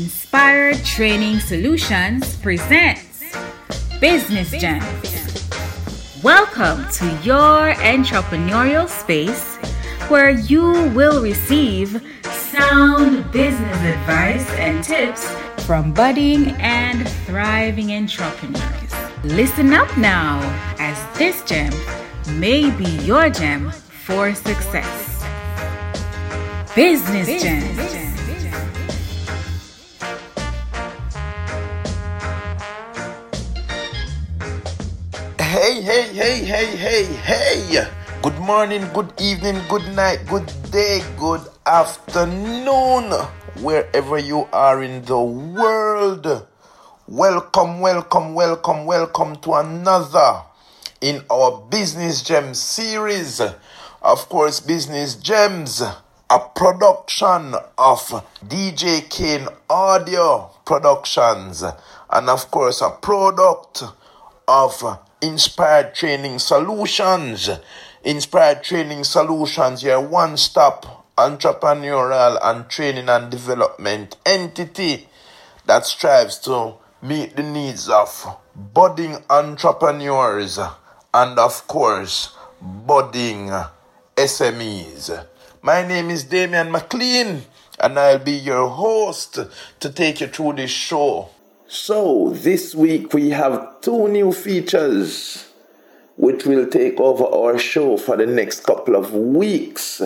Inspired Training Solutions presents Business Gems. Welcome to your entrepreneurial space where you will receive sound business advice and tips from budding and thriving entrepreneurs. Listen up now as this gem may be your gem for success. Business, Business Gems. Hey, hey, hey, hey, hey, hey. Good morning, good evening, good night, good day, good afternoon, wherever you are in the world. Welcome, welcome, welcome, welcome to another in our Business Gems series. Of course, Business Gems, a production of DJ Kane Audio Productions, and of course, a product of Inspired Training Solutions. Inspired Training Solutions, your one stop entrepreneurial and training and development entity that strives to meet the needs of budding entrepreneurs and, of course, budding SMEs. My name is Damian McLean, and I'll be your host to take you through this show. So, this week we have two new features which will take over our show for the next couple of weeks.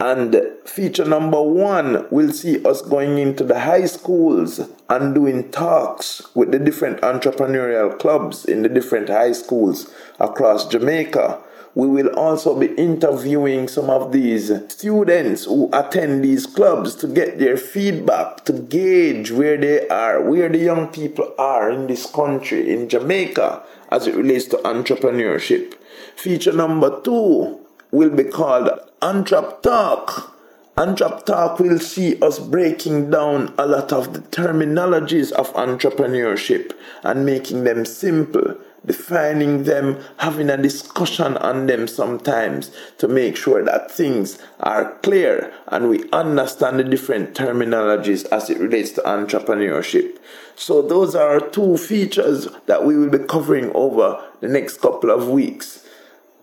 And feature number one will see us going into the high schools and doing talks with the different entrepreneurial clubs in the different high schools across Jamaica. We will also be interviewing some of these students who attend these clubs to get their feedback, to gauge where they are, where the young people are in this country, in Jamaica, as it relates to entrepreneurship. Feature number two will be called Antrop Talk. Antrop Talk will see us breaking down a lot of the terminologies of entrepreneurship and making them simple, defining them, having a discussion on them sometimes to make sure that things are clear and we understand the different terminologies as it relates to entrepreneurship. So, those are two features that we will be covering over the next couple of weeks.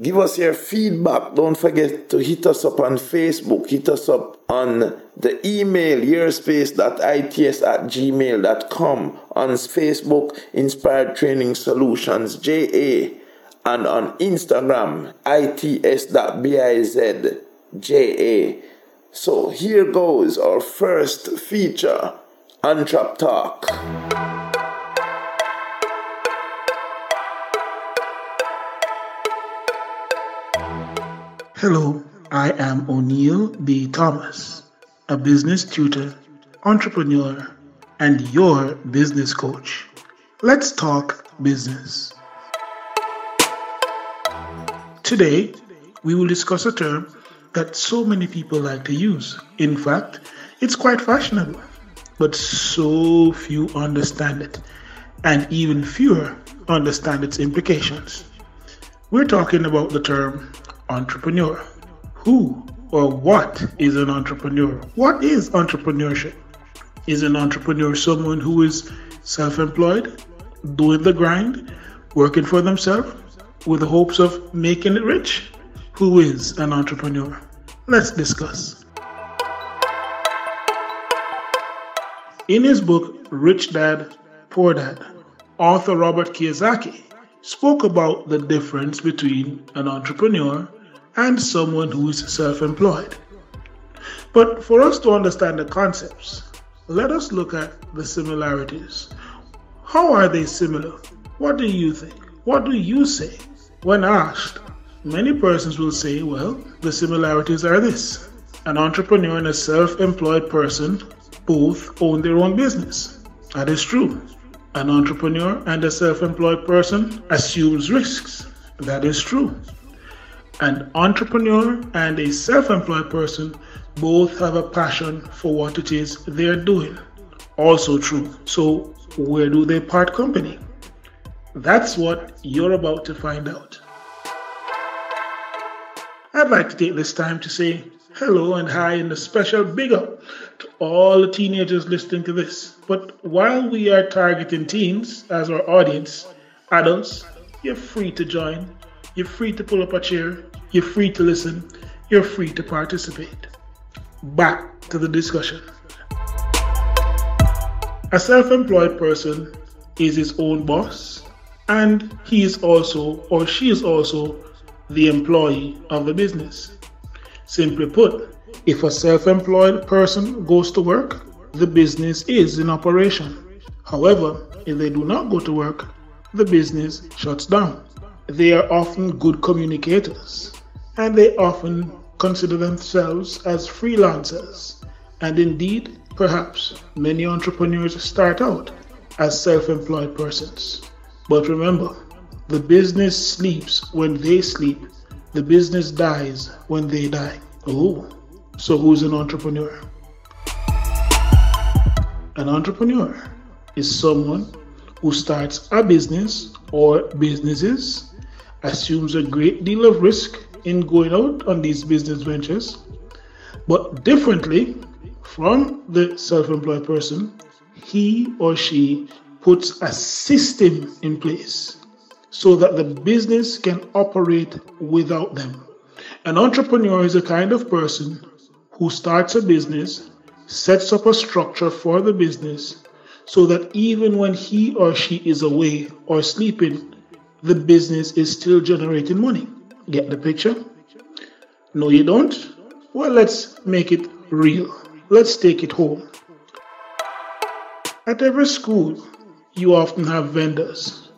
Give us your feedback. Don't forget to hit us up on Facebook. Hit us up on the email, yourspace.its at gmail.com. On Facebook, Inspired Training Solutions, JA. And on Instagram, its.bizja. So here goes our first feature, Antrop Talk. Hello, I am O'Neill B. Thomas, a business tutor, entrepreneur, and your business coach. Let's talk business. Today, we will discuss a term that so many people like to use. In fact, it's quite fashionable, but so few understand it, and even fewer understand its implications. We're talking about the term entrepreneur. Who or what is an entrepreneur? What is entrepreneurship? Is an entrepreneur someone who is self employed, doing the grind, working for themselves with the hopes of making it rich? Who is an entrepreneur? Let's discuss. In his book, Rich Dad, Poor Dad, author Robert Kiyosaki spoke about the difference between an entrepreneur and someone who is self employed. But for us to understand the concepts, let us look at the similarities. How are they similar? What do you think? What do you say? When asked, many persons will say, well, the similarities are this. An entrepreneur and a self employed person both own their own business. That is true. An entrepreneur and a self employed person assumes risks. That is true. An entrepreneur and a self employed person both have a passion for what it is they're doing. Also true. So, where do they part company? That's what you're about to find out. I'd like to take this time to say hello and hi and a special big up to all the teenagers listening to this. But while we are targeting teens as our audience, adults, you're free to join. You're free to pull up a chair. You're free to listen. You're free to participate. Back to the discussion. A self employed person is his own boss, and he is also, or she is also, the employee of the business. Simply put, if a self employed person goes to work, the business is in operation. However, if they do not go to work, the business shuts down. They are often good communicators, and they often consider themselves as freelancers. And indeed, perhaps many entrepreneurs start out as self employed persons. But remember, the business sleeps when they sleep, the business dies when they die. Oh, so who's an entrepreneur? An entrepreneur is someone who starts a business or businesses, assumes a great deal of risk in going out on these business ventures, but differently from the self employed person, he or she puts a system in place so that the business can operate without them. An entrepreneur is a kind of person who starts a business, sets up a structure for the business, so that even when he or she is away or sleeping, the business is still generating money. Get the picture? No, you don't? Well, let's make it real. Let's take it home. At every school, you often have vendors.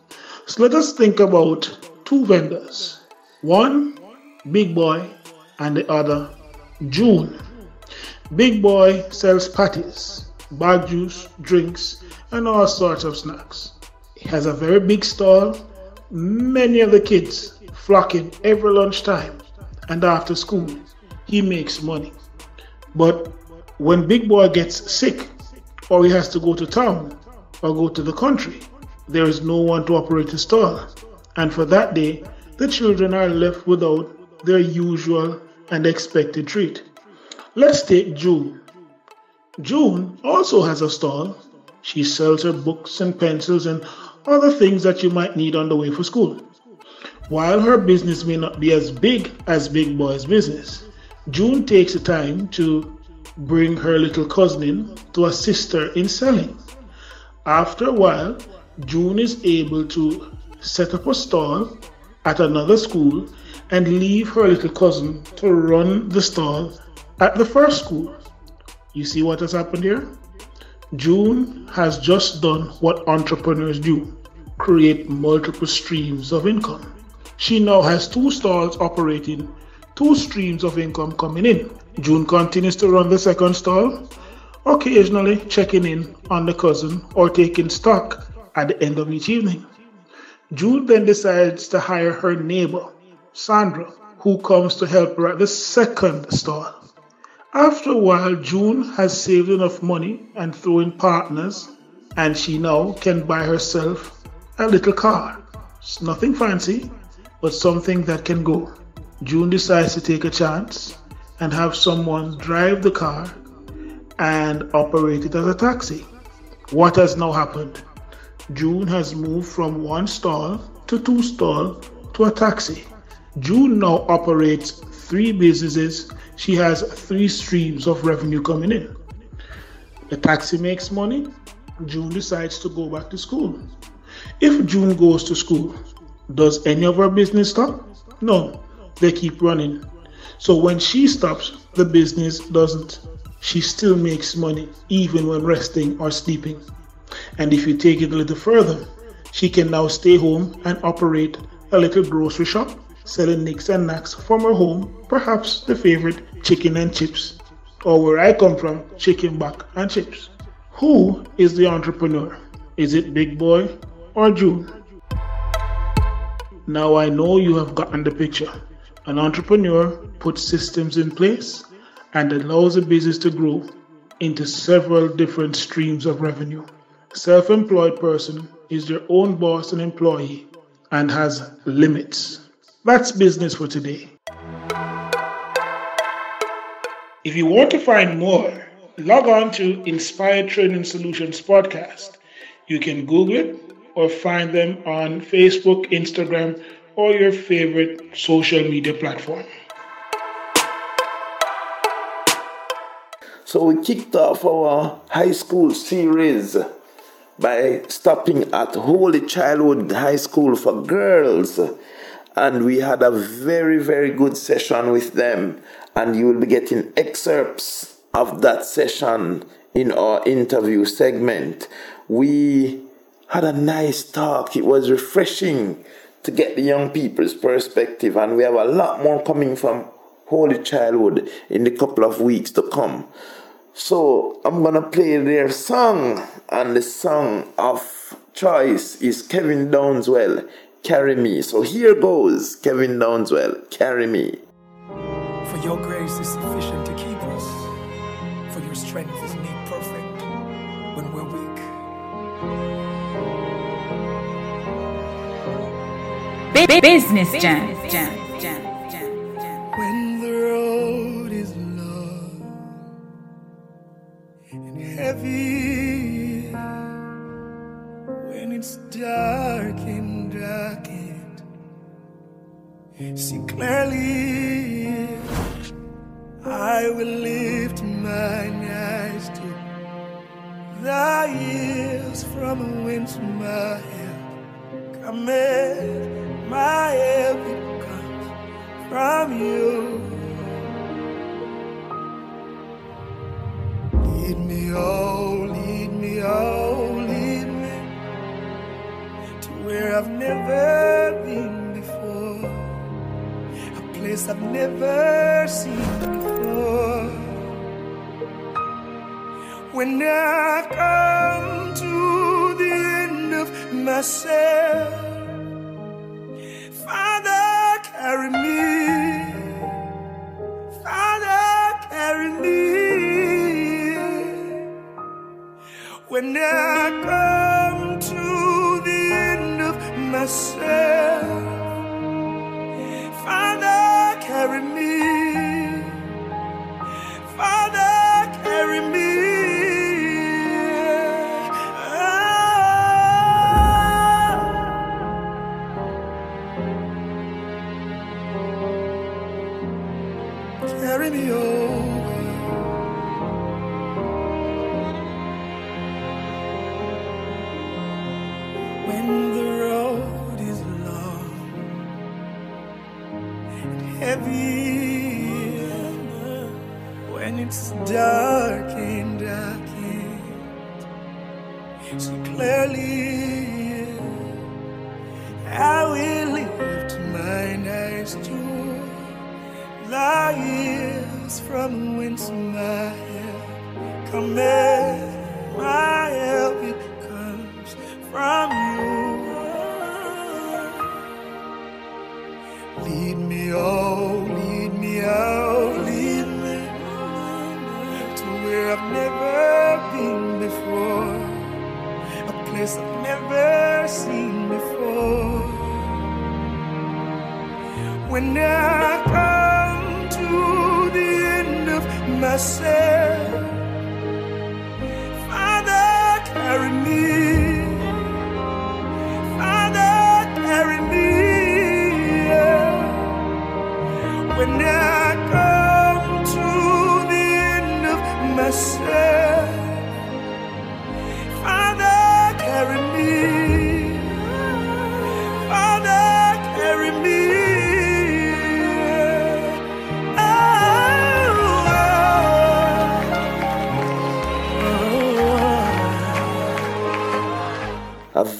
So let us think about two vendors one, Big Boy, and the other, June. Big Boy sells patties, bag juice, drinks, and all sorts of snacks. He has a very big stall. Many of the kids flocking every lunchtime and after school. He makes money. But when Big Boy gets sick or he has to go to town, or go to the country. There is no one to operate the stall, and for that day, the children are left without their usual and expected treat. Let's take June. June also has a stall. She sells her books and pencils and other things that you might need on the way for school. While her business may not be as big as Big Boy's business, June takes the time to bring her little cousin in to assist her in selling. After a while, June is able to set up a stall at another school and leave her little cousin to run the stall at the first school. You see what has happened here? June has just done what entrepreneurs do create multiple streams of income. She now has two stalls operating, two streams of income coming in. June continues to run the second stall occasionally checking in on the cousin or taking stock at the end of each evening. June then decides to hire her neighbor, Sandra, who comes to help her at the second stall. After a while, June has saved enough money and thrown in partners, and she now can buy herself a little car. It's nothing fancy, but something that can go. June decides to take a chance and have someone drive the car and operate it as a taxi. What has now happened? June has moved from one stall to two stall to a taxi. June now operates three businesses. She has three streams of revenue coming in. The taxi makes money. June decides to go back to school. If June goes to school, does any of her business stop? No, they keep running. So when she stops, the business doesn't she still makes money even when resting or sleeping. And if you take it a little further, she can now stay home and operate a little grocery shop selling nicks and knacks from her home, perhaps the favorite chicken and chips, or where I come from, chicken back and chips. Who is the entrepreneur? Is it Big Boy or June? Now I know you have gotten the picture. An entrepreneur puts systems in place and allows a business to grow into several different streams of revenue. Self employed person is their own boss and employee and has limits. That's business for today. If you want to find more, log on to Inspired Training Solutions Podcast. You can Google it or find them on Facebook, Instagram, or your favorite social media platform. So we kicked off our high school series by stopping at Holy Childhood High School for Girls. And we had a very, very good session with them. And you will be getting excerpts of that session in our interview segment. We had a nice talk. It was refreshing to get the young people's perspective, and we have a lot more coming from Holy Childhood in the couple of weeks to come. So I'm gonna play their song, and the song of choice is Kevin Downswell, Carry Me. So here goes Kevin Downswell, Carry Me. For your grace is sufficient to keep us, for your strength is made perfect when we're weak. Business Gems. When the road is long and heavy, when it's dark see clearly, I will lift my eyes to the hills from whence my help cometh. My help comes from you. Lead me, oh, lead me, oh, lead me to where I've never been place I've never seen before. When I come to the end of myself. Father, carry me. Father, carry me. When I come My help it comes from you. Lead me, oh, lead me, oh, lead me to where I've never been before, a place I've never seen before. When I come to the end of myself.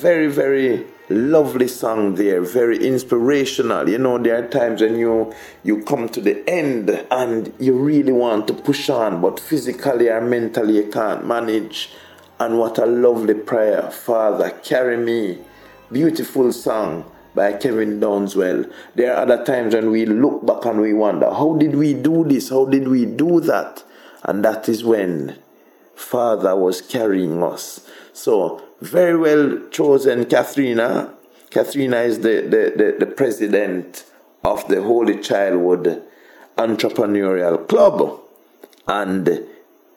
Very very lovely song there very inspirational you know there are times when you you come to the end and you really want to push on but physically or mentally you can't manage and what a lovely prayer father carry me beautiful song by Kevin Downswell. There are other times when we look back and we wonder, how did we do this? How did we do that? And that is when Father was carrying us. So, very well chosen, Katharina. Katharina is the, the, the, the president of the Holy Childhood Entrepreneurial Club. and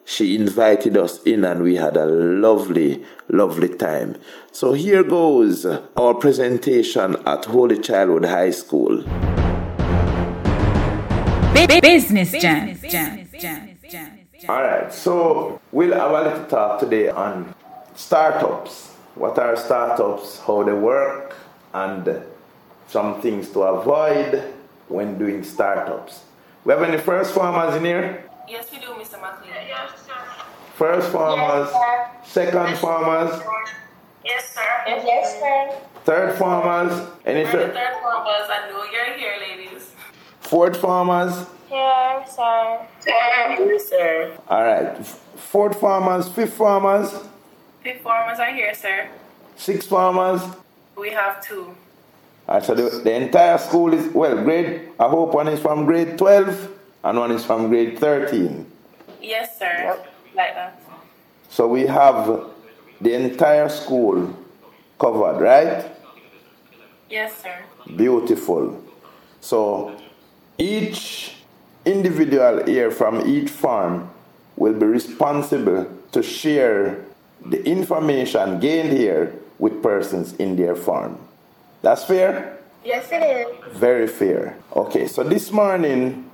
she invited us in and we had a lovely, lovely time. So here goes our presentation at Holy Childhood High School. Business Gems. All right, so we'll have a little talk today on startups. What are startups, how they work, and some things to avoid when doing startups. We have any first farmers in here? Yes, we do, Mr. McLean. Yes, sir. First farmers, Yes, second farmers, Yes, sir. Yes, sir. third farmers, any And the third, third one was, I know you're here, ladies. fourth farmers. Here, sir. Here, sir. All right, fourth farmers, fifth farmers, Fifth farmers are here, sir. Six farmers. We have two. All right, so the, the entire school is well grade. I hope one is from grade twelve and one is from grade thirteen. Yes, sir. Like that. So we have the entire school covered, right? Yes, sir. Beautiful. So each individual here from each farm will be responsible to share the information gained here with persons in their farm. That's fair? Yes, it is. Very fair. Okay, so this morning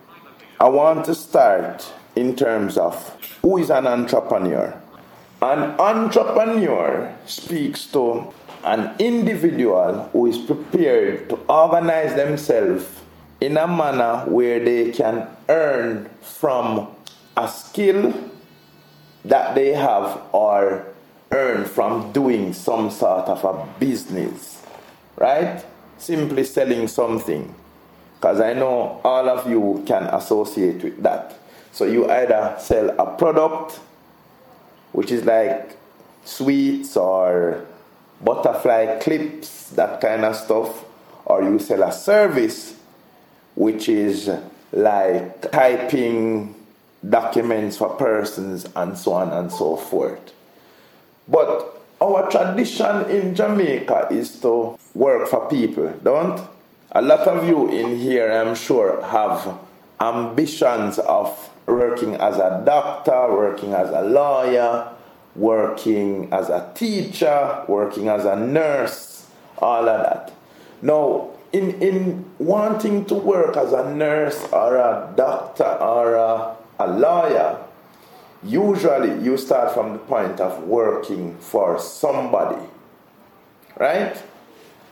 I want to start in terms of who is an entrepreneur. An entrepreneur speaks to an individual who is prepared to organize themselves in a manner where they can earn from a skill that they have or earn from doing some sort of a business, right? Simply selling something. Because I know all of you can associate with that. So you either sell a product, which is like sweets or butterfly clips, that kind of stuff, or you sell a service, which is like typing documents for persons and so on and so forth. But our tradition in Jamaica is to work for people, don't? A lot of you in here, I'm sure, have ambitions of working as a doctor, working as a lawyer, working as a teacher, working as a nurse, all of that. Now, in, in wanting to work as a nurse or a doctor or a, a lawyer, usually you start from the point of working for somebody, right?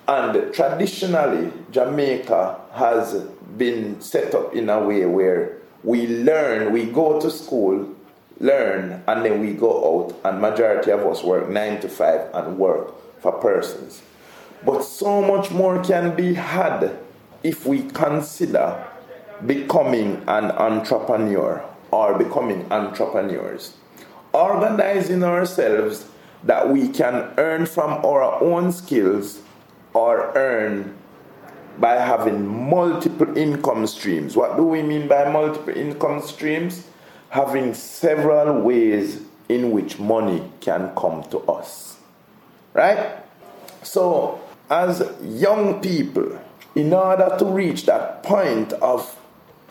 And traditionally, Jamaica has been set up in a way where we learn, we go to school, learn, and then we go out, and majority of us work nine to five and work for persons. But so much more can be had if we consider becoming an entrepreneur or becoming entrepreneurs. Organizing ourselves that we can earn from our own skills or earn by having multiple income streams. What do we mean by multiple income streams? Having several ways in which money can come to us. Right? So, as young people, in order to reach that point of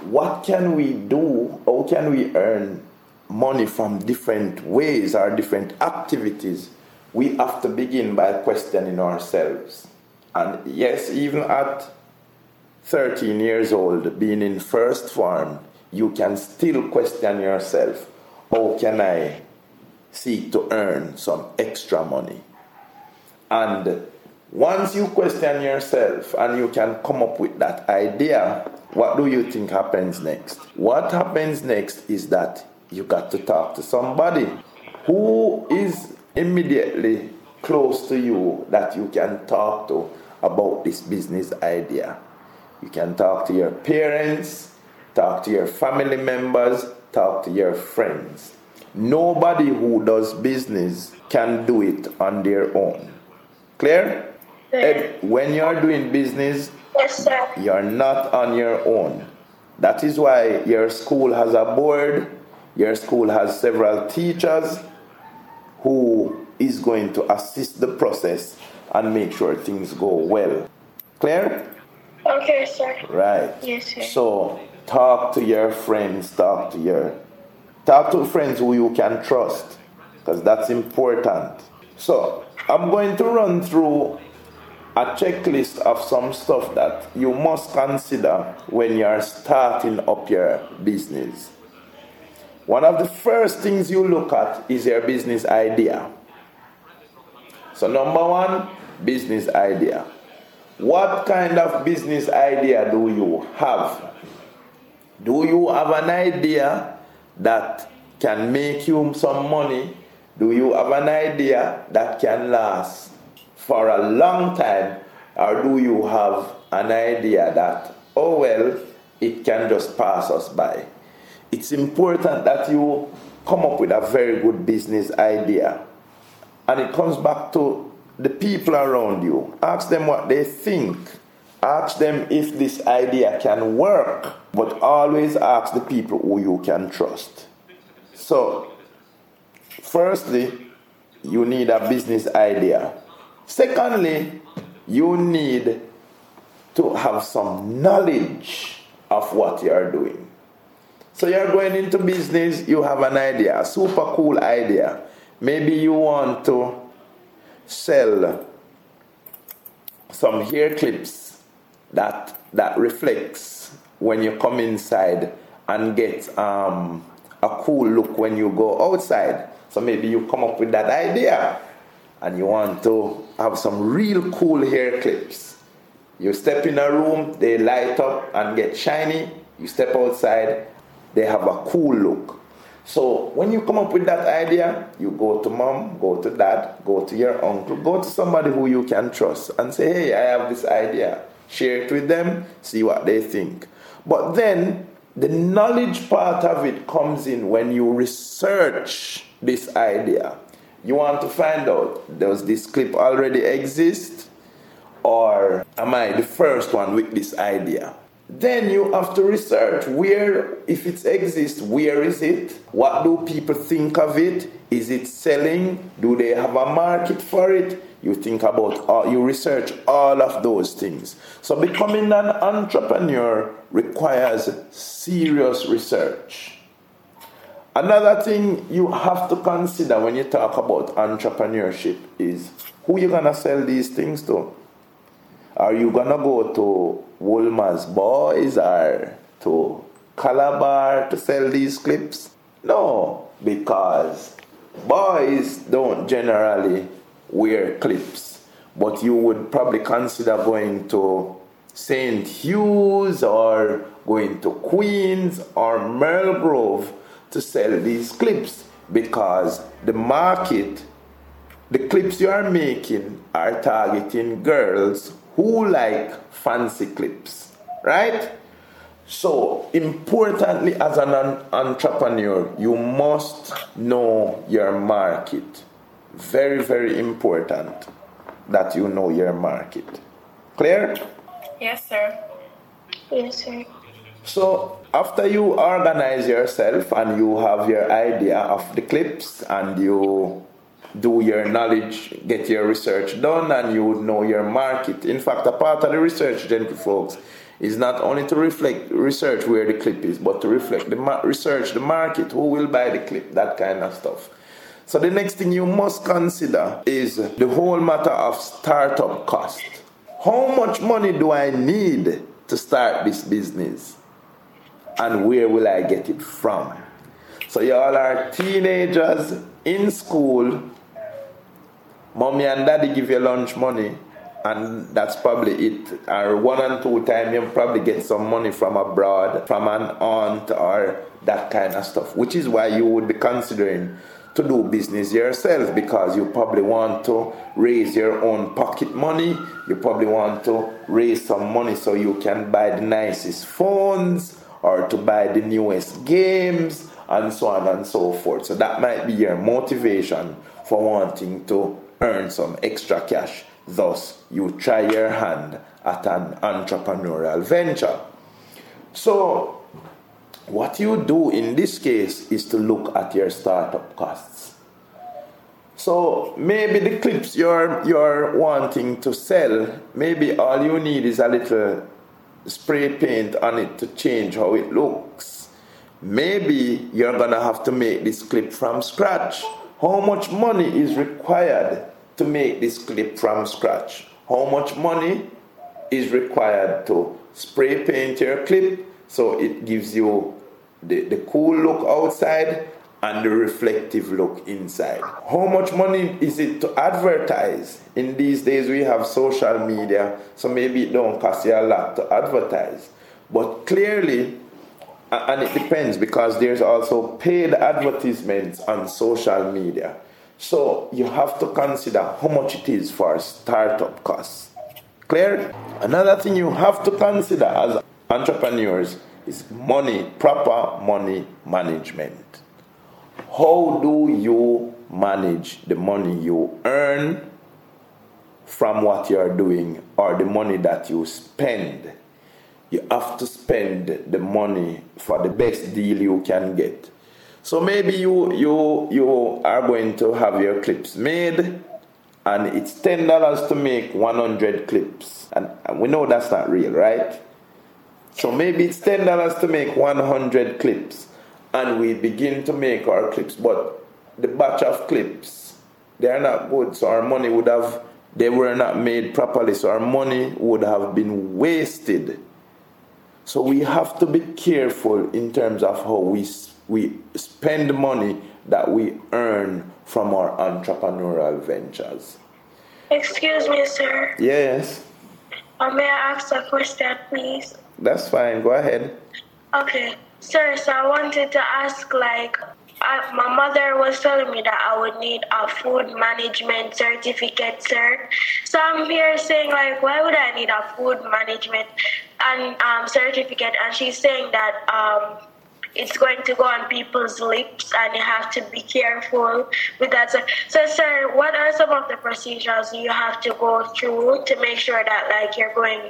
what can we do, how can we earn money from different ways or different activities, we have to begin by questioning ourselves. And yes, even at 13 years old, being in first form, you can still question yourself how can I seek to earn some extra money? And once you question yourself and you can come up with that idea, what do you think happens next? What happens next is that you got to talk to somebody who is immediately close to you that you can talk to about this business idea. You can talk to your parents, talk to your family members, talk to your friends. Nobody who does business can do it on their own. Clear? Ed, when you're doing business, Yes, sir. you're not on your own. That is why your school has a board, your school has several teachers who is going to assist the process and make sure things go well. Clear? Okay, sir. Right. Yes, sir. So talk to your friends, talk to your Talk to friends who you can trust because that's important. So, I'm going to run through a checklist of some stuff that you must consider when you're starting up your business. One of the first things you look at is your business idea. So, number one, business idea. What kind of business idea do you have? Do you have an idea that can make you some money? Do you have an idea that can last for a long time? Or do you have an idea that, oh well, it can just pass us by? It's important that you come up with a very good business idea. And it comes back to the people around you. Ask them what they think. Ask them if this idea can work. But always ask the people who you can trust. So, firstly, you need a business idea. Secondly, you need to have some knowledge of what you are doing. So you're going into business, you have an idea, a super cool idea. Maybe you want to sell some hair clips that that reflects when you come inside and get um, a cool look when you go outside. So maybe you come up with that idea and you want to have some real cool hair clips. You step in a room, they light up and get shiny. You step outside, they have a cool look. So when you come up with that idea, you go to mom, go to dad, go to your uncle, go to somebody who you can trust and say, hey, I have this idea. Share it with them, see what they think. But then the knowledge part of it comes in when you research this idea. You want to find out does this clip already exist? Or am I the first one with this idea? Then you have to research where, if it exists, where is it? What do people think of it? Is it selling? Do they have a market for it? You think about, you research all of those things. So becoming an entrepreneur requires serious research. Another thing you have to consider when you talk about entrepreneurship is who you're gonna sell these things to. Are you gonna go to Wolmer's Boys or to Calabar to sell these clips? No, because boys don't generally wear clips, but you would probably consider going to St. Hugh's or going to Queens or Merle Grove to sell these clips because the market, the clips you are making are targeting girls who like fancy clips, right? So, importantly, as an entrepreneur, you must know your market. Very, very important that you know your market. Clear? Yes, sir. Yes, sir. So, after you organize yourself and you have your idea of the clips and you do your knowledge, get your research done, and you would know your market. In fact, a part of the research, gentle folks, is not only to reflect research where the clip is, but to reflect the research the market, who will buy the clip, that kind of stuff. So the next thing you must consider is the whole matter of startup cost. How much money do I need to start this business? And where will I get it from? So y'all are teenagers in school. Mommy and daddy give you lunch money and that's probably it. Or one and two time you probably get some money from abroad from an aunt or that kind of stuff which is why you would be considering to do business yourself because you probably want to raise your own pocket money. You probably want to raise some money so you can buy the nicest phones or to buy the newest games and so on and so forth so that might be your motivation for wanting to earn some extra cash. Thus, you try your hand at an entrepreneurial venture. So, what you do in this case is to look at your startup costs. So maybe the clips you're you're wanting to sell, maybe all you need is a little spray paint on it to change how it looks. maybe you're gonna have to make this clip from scratch. How much money is required to make this clip from scratch? How much money is required to spray paint your clip so it gives you the, the cool look outside and the reflective look inside. How much money is it to advertise? In these days, we have social media, so maybe it don't cost you a lot to advertise. But clearly, and it depends because there's also paid advertisements on social media. So you have to consider how much it is for startup costs. Clear? Another thing you have to consider as entrepreneurs is money, proper money management. How do you manage the money you earn from what you're doing or the money that you spend? You have to spend the money for the best deal you can get. So maybe you you you are going to have your clips made and it's ten dollars to make 100 clips and, and we know that's not real right so maybe it's ten dollars to make 100 clips and we begin to make our clips. But the batch of clips, they are not good, so our money would have, they were not made properly, so our money would have been wasted. So we have to be careful in terms of how we, we spend money that we earn from our entrepreneurial ventures. Excuse me, sir. Yes. Uh, may I ask a question, please? That's fine. Go ahead. Okay. Sir, so I wanted to ask like, I, my mother was telling me that I would need a food management certificate, sir. So I'm here saying like, why would I need a food management and um, certificate? And she's saying that um, it's going to go on people's lips and you have to be careful with that. So, so, sir, what are some of the procedures you have to go through to make sure that like you're going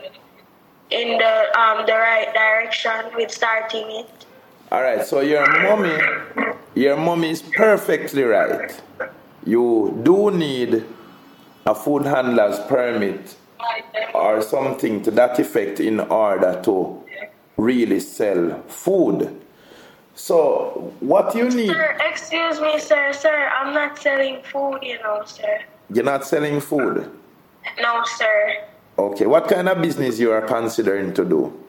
in the um, the right direction with starting it? All right, so your mommy, your mommy is perfectly right. You do need a food handler's permit or something to that effect in order to really sell food. So, what you need. Sir, excuse me, sir. Sir, I'm not selling food, you know, sir. You're not selling food? No, sir. Okay, what kind of business you are considering to do?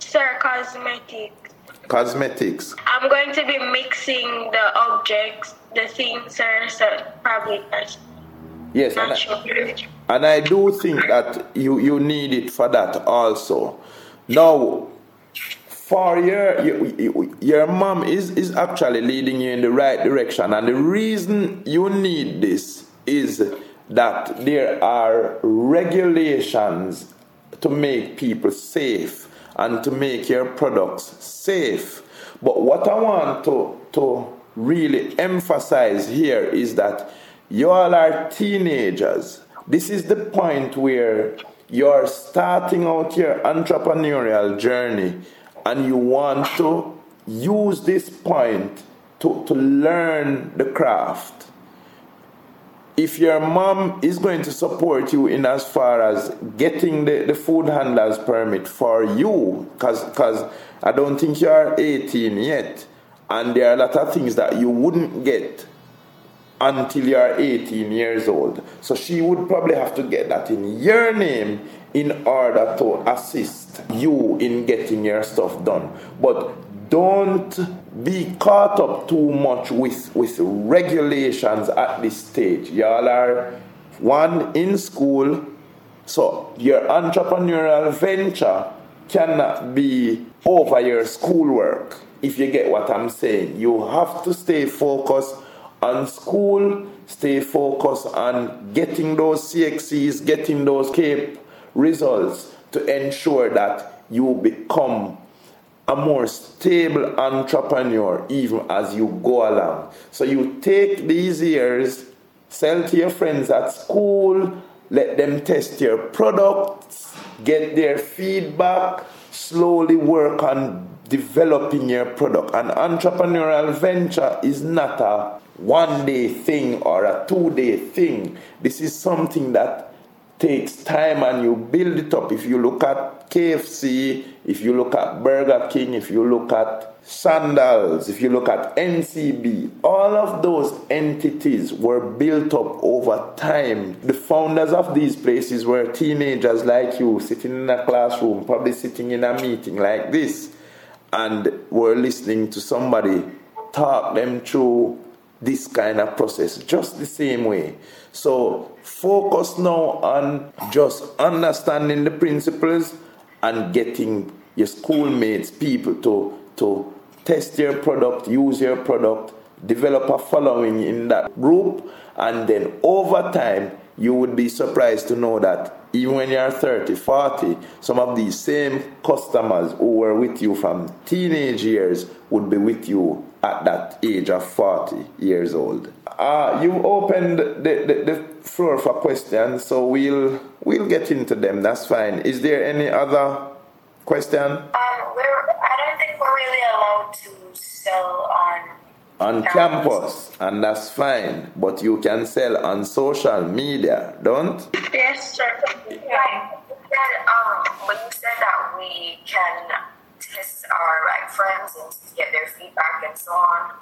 Sir, cosmetics cosmetics. I'm going to be mixing the objects, the things, sir, so probably Yes, and I, and I do think that you, you need it for that also. Now, for your, your, your mom is, is actually leading you in the right direction, and the reason you need this is that there are regulations to make people safe and to make your products safe. But what I want to, to really emphasize here is that you all are teenagers. This is the point where you're starting out your entrepreneurial journey and you want to use this point to, to learn the craft if your mom is going to support you in as far as getting the, the food handler's permit for you, because I don't think you are 18 yet, and there are a lot of things that you wouldn't get until you are 18 years old. So she would probably have to get that in your name in order to assist you in getting your stuff done. But don't be caught up too much with, with regulations at this stage. Y'all are one in school, so your entrepreneurial venture cannot be over your schoolwork. If you get what I'm saying, you have to stay focused on school, stay focused on getting those CXCs, getting those CAPE results to ensure that you become a more stable entrepreneur even as you go along. So you take these years, sell to your friends at school, let them test your products, get their feedback, slowly work on developing your product. An entrepreneurial venture is not a one day thing or a two day thing. This is something that takes time and you build it up. If you look at KFC, if you look at Burger King, if you look at Sandals, if you look at NCB, all of those entities were built up over time. The founders of these places were teenagers like you, sitting in a classroom, probably sitting in a meeting like this, and were listening to somebody talk them through this kind of process just the same way. So focus now on just understanding the principles and getting your schoolmates, people to to test your product, use your product, develop a following in that group, and then over time, you would be surprised to know that even when you're 30, 40, some of these same customers who were with you from teenage years would be with you at that age of 40 years old. Uh, you opened the, the, the floor for questions, so we'll we'll get into them. That's fine. Is there any other question? Um, we're, I don't think we're really allowed to sell on on campus. and that's fine. But you can sell on social media, don't? Yes, sir. Yeah. Um, when you said that we can test our like friends and get their feedback and so on.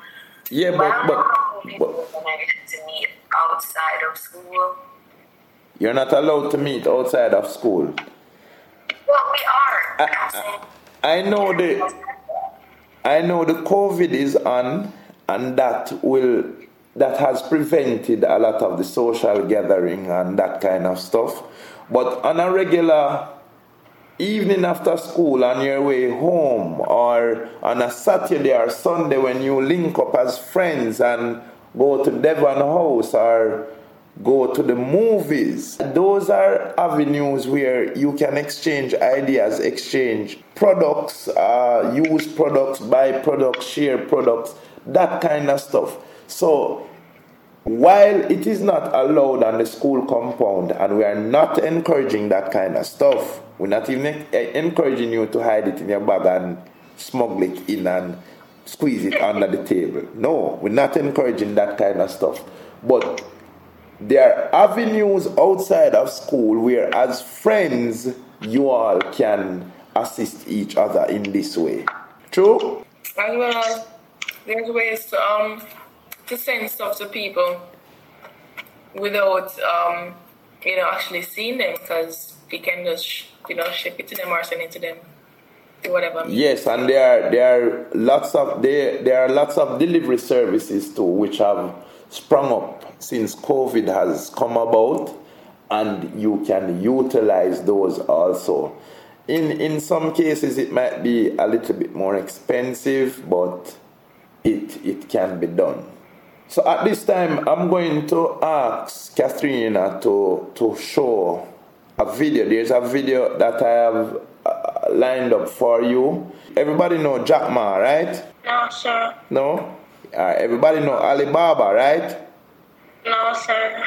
Yeah, but but, but, to meet outside of school. You're not allowed to meet outside of school. Well, we are. I, I, I know the I know the COVID is on, and that will that has prevented a lot of the social gathering and that kind of stuff. But on a regular evening after school on your way home or on a Saturday or Sunday when you link up as friends and go to Devon House or go to the movies. Those are avenues where you can exchange ideas, exchange products, uh, use products, buy products, share products, that kind of stuff. So, while it is not allowed on the school compound and we are not encouraging that kind of stuff, we're not even encouraging you to hide it in your bag and smuggle it in and squeeze it under the table. No, we're not encouraging that kind of stuff. But there are avenues outside of school where, as friends, you all can assist each other in this way. True? There's ways to, um, to send stuff to people without um, you know actually seeing them because they can just you know ship it to them or send it to them whatever yes and there are there are lots of there there are lots of delivery services too which have sprung up since COVID has come about, and you can utilize those also. In, in some cases, it might be a little bit more expensive, but it, it can be done. So at this time, I'm going to ask Katharina to, to show a video. There's a video that I have uh, lined up for you. Everybody know Jack Ma, right? No, sir. No? everybody know Alibaba, right? No, sir.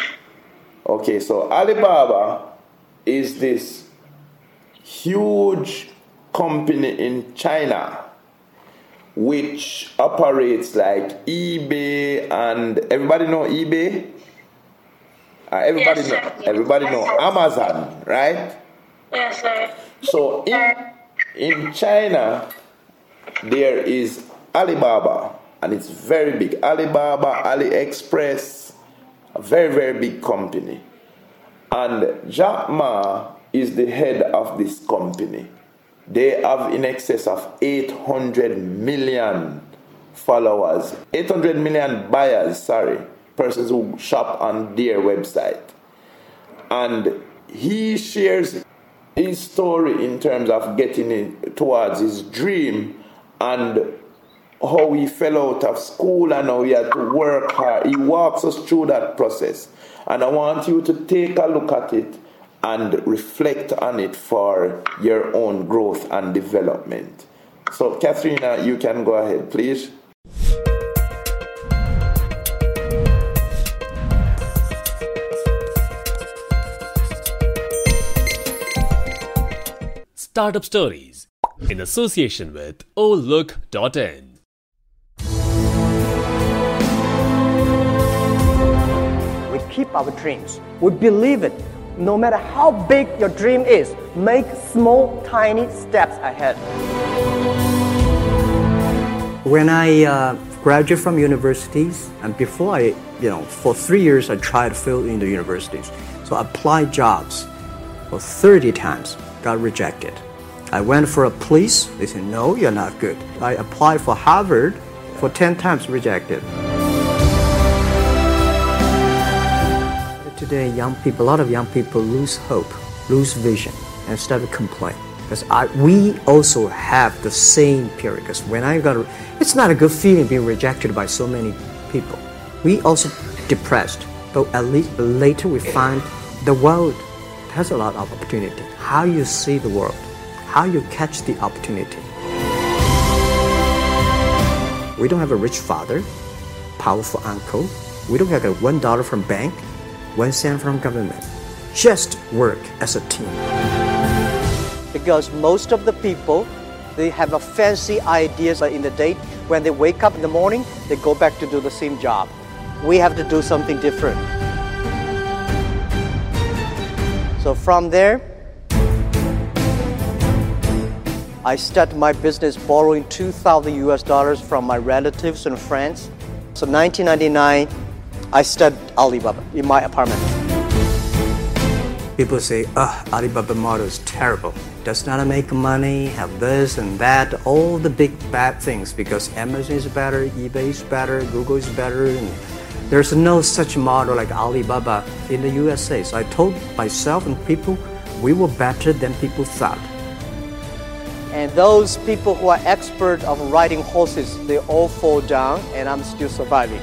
Okay, so Alibaba is this huge company in China which operates like eBay and everybody know eBay? Uh, everybody yes, know everybody know Amazon, right? Yes, sir. So in in China there is Alibaba and it's very big. Alibaba, AliExpress, a very, very big company. And Jack Ma is the head of this company. They have in excess of 800 million followers, 800 million buyers, sorry, persons who shop on their website. And he shares his story in terms of getting towards his dream and how he fell out of school and how he had to work hard. He walks us through that process. And I want you to take a look at it and reflect on it for your own growth and development. So, Katharina, uh, you can go ahead, please. Startup Stories in association with Olook.in. We keep our dreams. We believe it. No matter how big your dream is, make small, tiny steps ahead. When I uh, graduated from universities, and before I, you know, for three years I tried to fill in the universities. So I applied jobs for 30 times, got rejected. I went for a police, they said, no, you're not good. I applied for Harvard for 10 times, rejected. Today, young people, a lot of young people lose hope, lose vision, and start to complain. Because I, we also have the same period. Because when I got, it's not a good feeling being rejected by so many people. We also depressed, but at least later we find the world has a lot of opportunity. How you see the world, how you catch the opportunity. We don't have a rich father, powerful uncle. We don't have a one dollar from bank, one cent from government. Just work as a team. Because most of the people, they have a fancy ideas in the day. When they wake up in the morning, they go back to do the same job. We have to do something different. So from there, I started my business borrowing 2,000 US dollars from my relatives and friends. So 1999, I studied Alibaba in my apartment. People say, oh, Alibaba model is terrible. Does not make money, have this and that, all the big bad things because Amazon is better, eBay is better, Google is better. And there's no such model like Alibaba in the USA. So I told myself and people, we were better than people thought. And those people who are expert of riding horses, they all fall down, and I'm still surviving.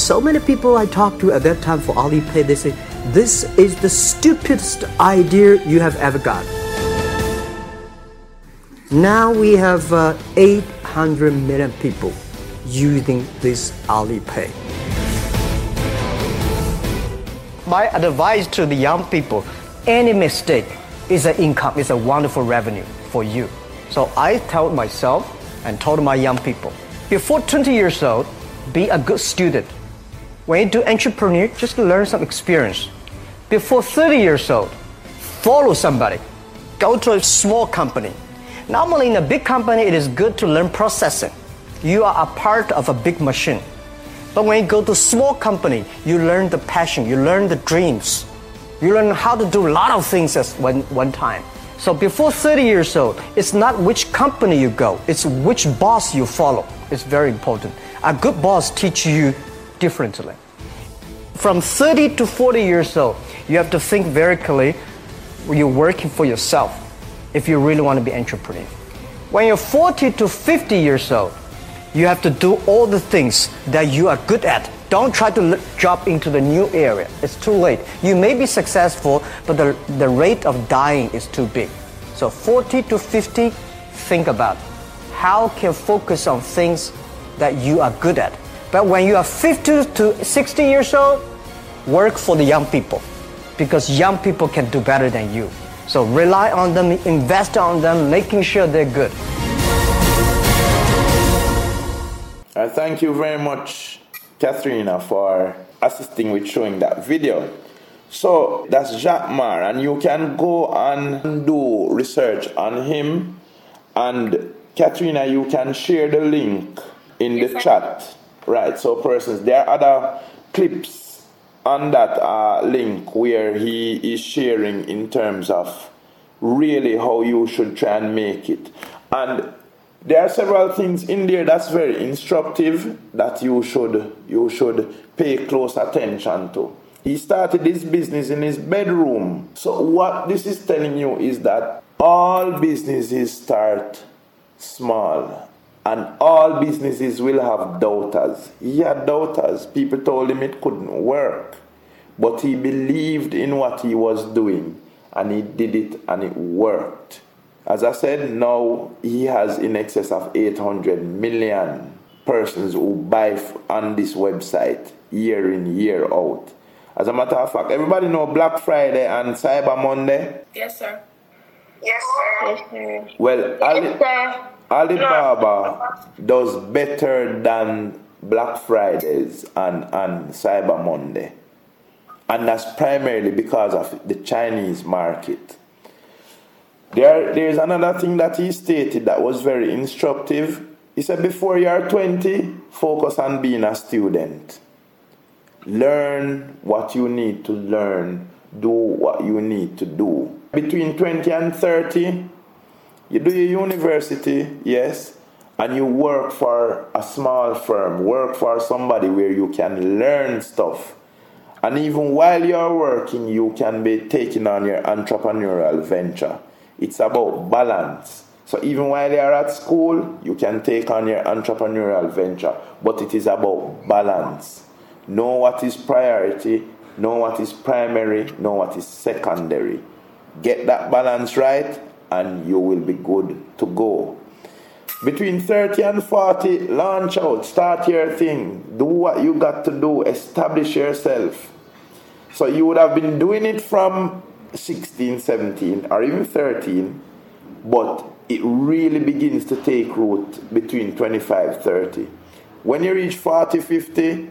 So many people I talked to at that time for Alipay, they say, this is the stupidest idea you have ever got. Now we have uh, 800 million people using this Alipay. My advice to the young people, any mistake is an income, is a wonderful revenue for you. So I told myself and told my young people, before 20 years old, be a good student. When you do entrepreneur, just learn some experience. Before 30 years old, follow somebody. Go to a small company. Normally in a big company, it is good to learn processing. You are a part of a big machine. But when you go to small company, you learn the passion, you learn the dreams. You learn how to do a lot of things at one, one time. So before 30 years old, it's not which company you go, it's which boss you follow. It's very important. A good boss teaches you differently. From 30 to 40 years old, you have to think very clearly you're working for yourself if you really want to be entrepreneur. When you're 40 to 50 years old, you have to do all the things that you are good at don't try to jump into the new area. It's too late. You may be successful, but the, the rate of dying is too big. So 40 to 50, think about how can focus on things that you are good at. But when you are 50 to 60 years old, work for the young people because young people can do better than you. So rely on them, invest on them, making sure they're good. Uh, thank you very much Katharina for assisting with showing that video. So that's Jack Ma, and you can go and do research on him. And Katharina, you can share the link in the chat. Right, so persons, there are other clips on that uh, link where he is sharing in terms of really how you should try and make it. And there are several things in there that's very instructive that you should you should pay close attention to. He started this business in his bedroom. So what this is telling you is that all businesses start small and all businesses will have doubters. He had doubters. People told him it couldn't work. But he believed in what he was doing and he did it and it worked. As I said, now he has in excess of 800 million persons who buy on this website year in, year out. As a matter of fact, everybody know Black Friday and Cyber Monday? Yes, sir. Yes, sir. Yes, sir. Well, Ali, sir. Alibaba does better than Black Fridays and, and Cyber Monday. And that's primarily because of the Chinese market. There, there's another thing that he stated that was very instructive. He said, Before you are 20, focus on being a student. Learn what you need to learn, do what you need to do. Between 20 and 30, you do your university, yes, and you work for a small firm, work for somebody where you can learn stuff. And even while you're working, you can be taking on your entrepreneurial venture. It's about balance. So even while you're at school, you can take on your entrepreneurial venture, but it is about balance. Know what is priority, know what is primary, know what is secondary. Get that balance right, and you will be good to go. Between 30 and 40, launch out, start your thing, do what you got to do, establish yourself. So you would have been doing it from 16, 17, or even 13, but it really begins to take root between 25, 30. When you reach 40, 50,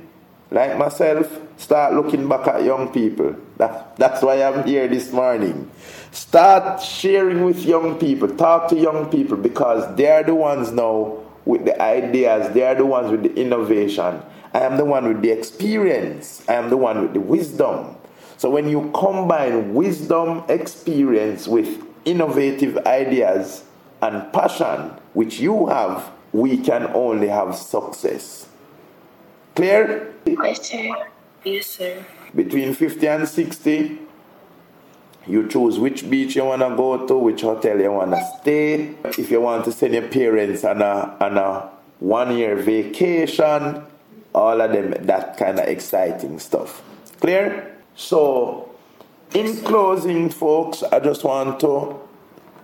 like myself, start looking back at young people. That, that's why I'm here this morning. Start sharing with young people, talk to young people because they are the ones now with the ideas, they are the ones with the innovation. I am the one with the experience, I am the one with the wisdom. So when you combine wisdom, experience with innovative ideas and passion, which you have, we can only have success. Clear? Yes, sir. Yes, sir. Between 50 and 60, you choose which beach you want to go to, which hotel you want to stay. If you want to send your parents on a, on a one year vacation, all of them, that kind of exciting stuff. Clear? So, in closing, folks, I just want to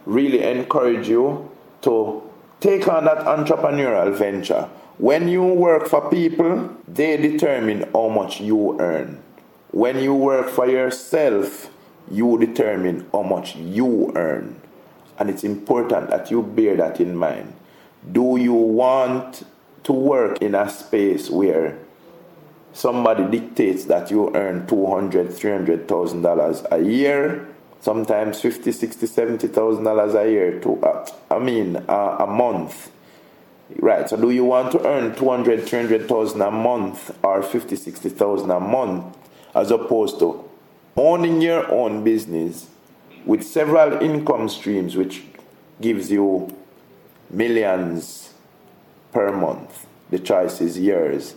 really encourage you to take on that entrepreneurial venture. When you work for people, they determine how much you earn. When you work for yourself, you determine how much you earn. And it's important that you bear that in mind. Do you want to work in a space where somebody dictates that you earn 200 300000 dollars a year sometimes 50 60 70000 dollars a year to uh, i mean uh, a month right so do you want to earn 200 300000 a month or 50 60000 a month as opposed to owning your own business with several income streams which gives you millions per month the choice is yours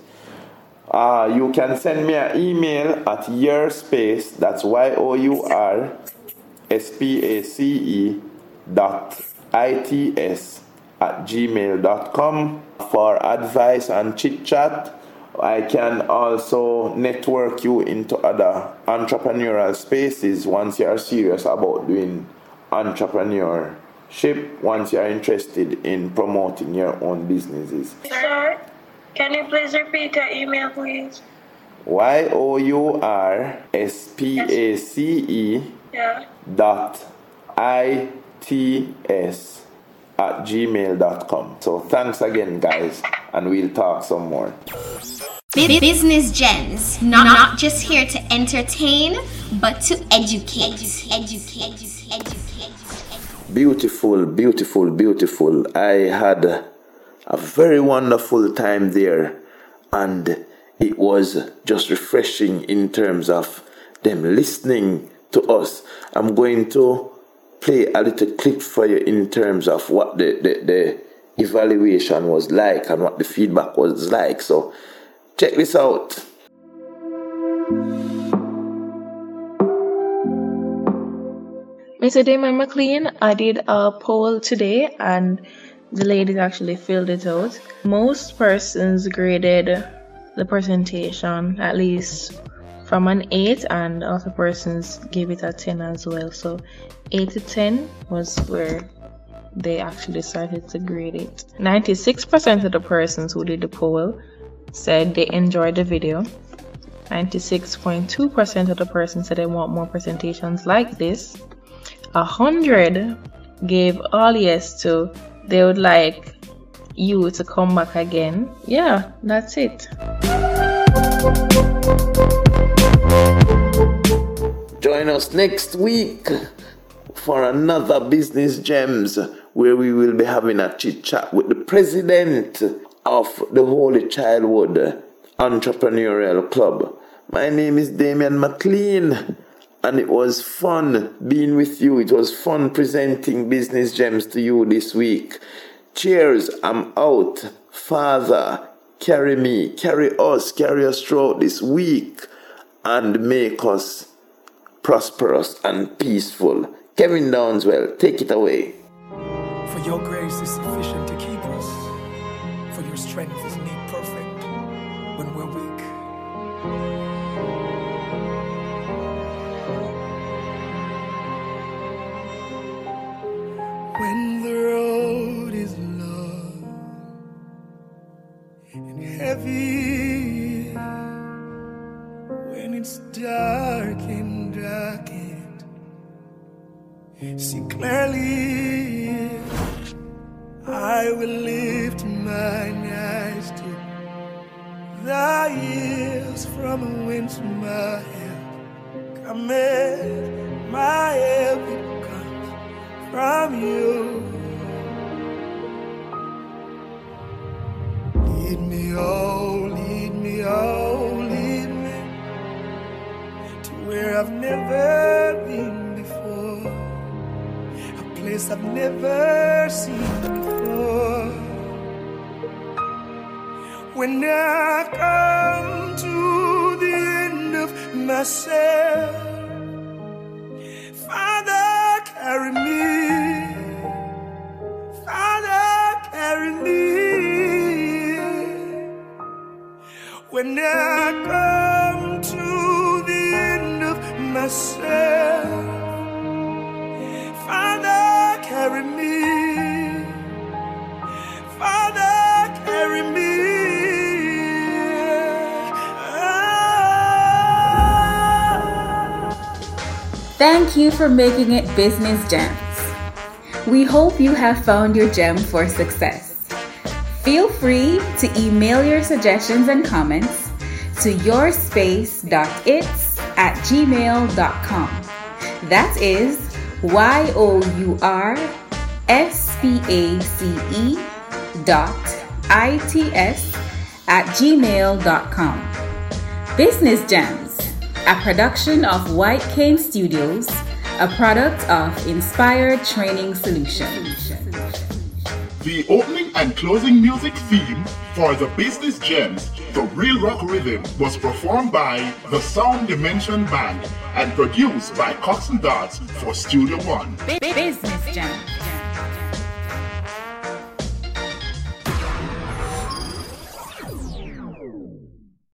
uh, you can send me an email at your space, that's Y O U R S P A C E dot I T S at gmail.com for advice and chit chat. I can also network you into other entrepreneurial spaces once you are serious about doing entrepreneurship, once you are interested in promoting your own businesses. Sir, can you please repeat your email, please? Y O U R S P A C E dot I T S at gmail.com. So thanks again, guys, and we'll talk some more. Business Gems, not, not just here to entertain, but to educate. Educate, educate, educate, educate. Beautiful, beautiful, beautiful. I had a very wonderful time there, and it was just refreshing in terms of them listening to us. I'm going to play a little clip for you in terms of what the, the, the evaluation was like and what the feedback was like. So, check this out. Mr. Damian McLean, I did a poll today and the ladies actually filled it out. Most persons graded the presentation at least from an 8 and other persons gave it a 10 as well. So 8 to 10 was where they actually started to grade it. 96% of the persons who did the poll said they enjoyed the video. 96.2% of the persons said they want more presentations like this. A hundred gave all yes to they would like you to come back again. Yeah, that's it. join us next week for another Business Gems where we will be having a chit chat with the president of the Holy Childhood Entrepreneurial Club. My name is Damian McLean and it was fun being with you. It was fun presenting Business Gems to you this week. Cheers, I'm out. Father, carry me, carry us, carry us throughout this week and make us prosperous and peaceful. Kevin Downswell, take it away. For your grace is sufficient to keep us, for your strength is made perfect when we're weak. When the road is long and heavy, when it's dark see clearly. I will lift mine eyes to the hills from whence my help cometh. My help comes from you. Lead me, oh, lead me, oh, lead me to where I've never been I've never seen before. When I come to the end of myself, Thank you for making it Business Gems. We hope you have found your gem for success. Feel free to email your suggestions and comments to yourspace.its at gmail.com. That is Y O U R S P A C E dot I T S at gmail.com. Business Gems, a production of White Cane Studios, a product of Inspired Training Solutions. The opening and closing music theme for the Business Gems, The Real Rock Rhythm, was performed by the Sound Dimension Band and produced by Coxsone Dodd for Studio One. Business Gems.